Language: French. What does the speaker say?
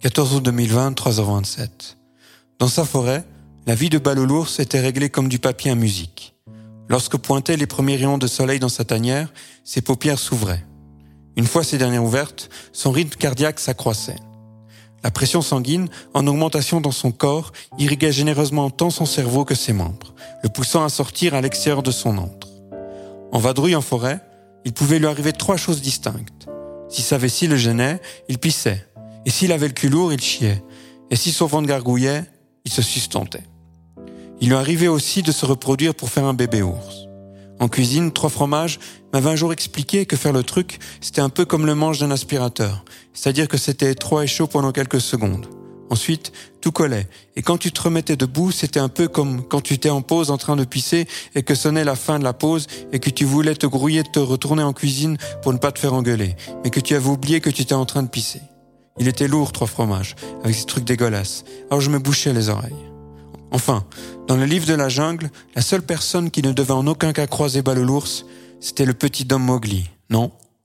14 août 2020, 3h27. Dans sa forêt, la vie de Balolours était réglée comme du papier à musique. Lorsque pointaient les premiers rayons de soleil dans sa tanière, ses paupières s'ouvraient. Une fois ces dernières ouvertes, son rythme cardiaque s'accroissait. La pression sanguine, en augmentation dans son corps, irriguait généreusement tant son cerveau que ses membres, le poussant à sortir à l'extérieur de son antre. En vadrouille en forêt, il pouvait lui arriver trois choses distinctes. Si sa vessie le gênait, il pissait. Et s'il avait le cul lourd, il chiait. Et si son ventre gargouillait, il se sustentait. Il lui arrivait aussi de se reproduire pour faire un bébé ours. En cuisine, Trois Fromages m'avait un jour expliqué que faire le truc, c'était un peu comme le manche d'un aspirateur. C'est-à-dire que c'était étroit et chaud pendant quelques secondes. Ensuite, tout collait. Et quand tu te remettais debout, c'était un peu comme quand tu étais en pause en train de pisser et que sonnait la fin de la pause et que tu voulais te grouiller de te retourner en cuisine pour ne pas te faire engueuler, mais que tu avais oublié que tu étais en train de pisser. Il était lourd, trois fromages, avec ces trucs dégueulasses. Alors je me bouchais les oreilles. Enfin, dans le livre de la jungle, la seule personne qui ne devait en aucun cas croiser l'ours, c'était le petit homme Mowgli. Non,